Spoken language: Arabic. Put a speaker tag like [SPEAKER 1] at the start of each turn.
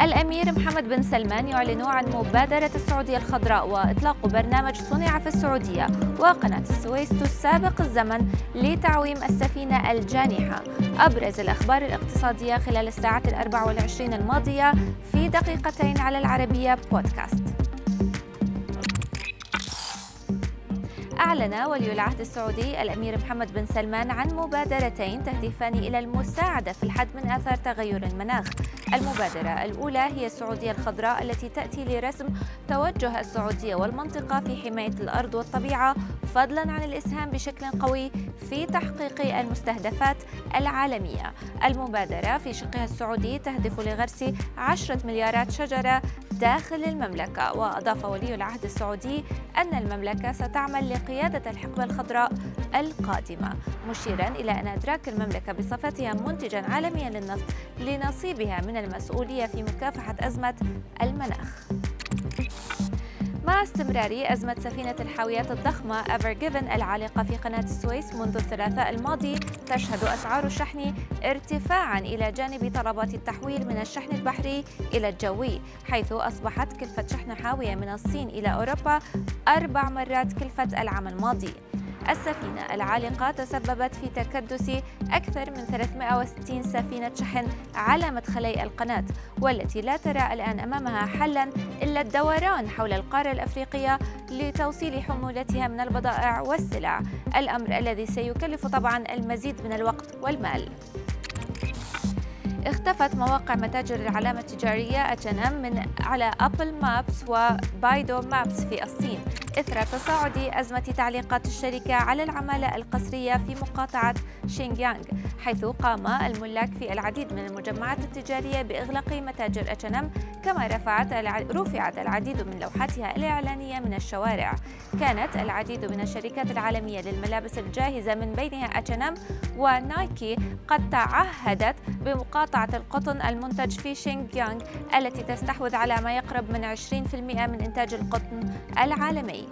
[SPEAKER 1] الأمير محمد بن سلمان يعلن عن مبادرة السعودية الخضراء وإطلاق برنامج صنع في السعودية وقناة السويس تسابق الزمن لتعويم السفينة الجانحة. أبرز الأخبار الاقتصادية خلال الساعات الأربع والعشرين الماضية في دقيقتين على العربية بودكاست أعلن ولي العهد السعودي الأمير محمد بن سلمان عن مبادرتين تهدفان إلى المساعدة في الحد من آثار تغير المناخ. المبادرة الأولى هي السعودية الخضراء التي تأتي لرسم توجه السعودية والمنطقة في حماية الأرض والطبيعة فضلا عن الإسهام بشكل قوي في تحقيق المستهدفات العالمية. المبادرة في شقها السعودي تهدف لغرس عشرة مليارات شجرة داخل المملكة. وأضاف ولي العهد السعودي أن المملكة ستعمل لقيادة الحقبة الخضراء القادمة. مشيرا إلى أن إدراك المملكة بصفتها منتجا عالميا للنفط لنصيبها من المسؤولية في مكافحة أزمة المناخ. مع استمرار أزمة سفينة الحاويات الضخمة ايفر جيفن العالقة في قناة السويس منذ الثلاثاء الماضي. تشهد أسعار الشحن ارتفاعا إلى جانب طلبات التحويل من الشحن البحري إلى الجوي حيث أصبحت كلفة شحن حاوية من الصين إلى أوروبا أربع مرات كلفة العام الماضي. السفينة. العالقة تسببت في تكدس أكثر من 360 سفينة شحن على مدخلي القناة والتي لا ترى الآن أمامها حلا إلا الدوران حول القارة الأفريقية لتوصيل حمولتها من البضائع والسلع. الأمر الذي سيكلف طبعا المزيد من الوقت والمال. اختفت مواقع متاجر العلامة التجارية H&M من على أبل مابس وبايدو مابس في الصين إثر تصاعد أزمة تعليقات الشركة على العمالة القسرية في مقاطعة شينجيانغ حيث قام الملاك في العديد من المجمعات التجارية بإغلاق متاجر H&M كما رفعت رفعت العديد من لوحاتها الإعلانية من الشوارع. كانت العديد من الشركات العالمية للملابس الجاهزة من بينها H&M ونايكي قد تعهدت بمقاطعة القطن المنتج في شينجيانغ التي تستحوذ على ما يقرب من 20% من إنتاج القطن العالمي.